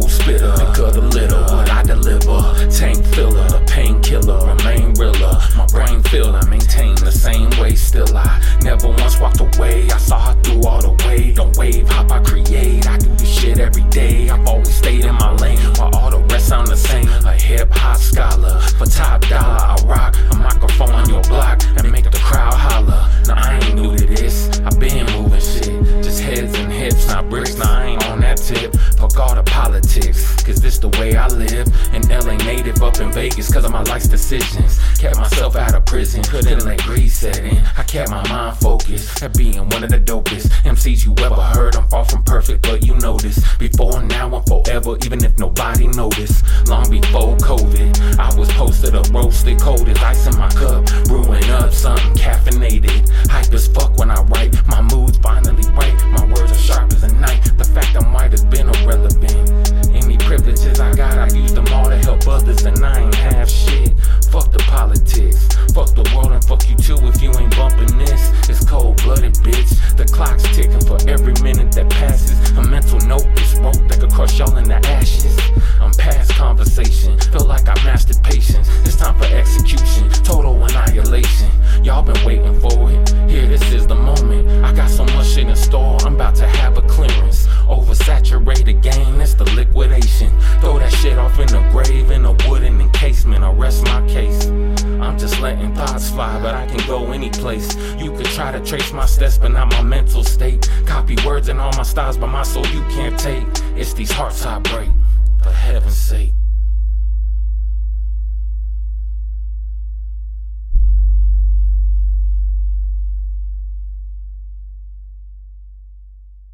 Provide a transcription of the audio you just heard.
cold spitter. Because the litter. what I deliver, tank filler, the painkiller, remain realer. My brain filler, maintain the same way. Still, I never once walked away. I saw her through all the way. Don't Fuck all the politics, cause this the way I live. An LA native up in Vegas, cause of my life's decisions. Kept myself out of prison, couldn't let greed set in. I kept my mind focused at being one of the dopest MCs you ever heard. I'm far from perfect, but you know this. Before now and forever, even if nobody noticed. Long before COVID, I was posted up, roasted, cold as ice in my cup. Y'all been waiting for it. Here, this is the moment. I got so much shit in store. I'm about to have a clearance. Oversaturated game, it's the liquidation. Throw that shit off in the grave in a wooden encasement. I rest my case. I'm just letting thoughts fly, but I can go any place. You could try to trace my steps, but not my mental state. Copy words and all my styles, but my soul you can't take. It's these hearts I break. For heaven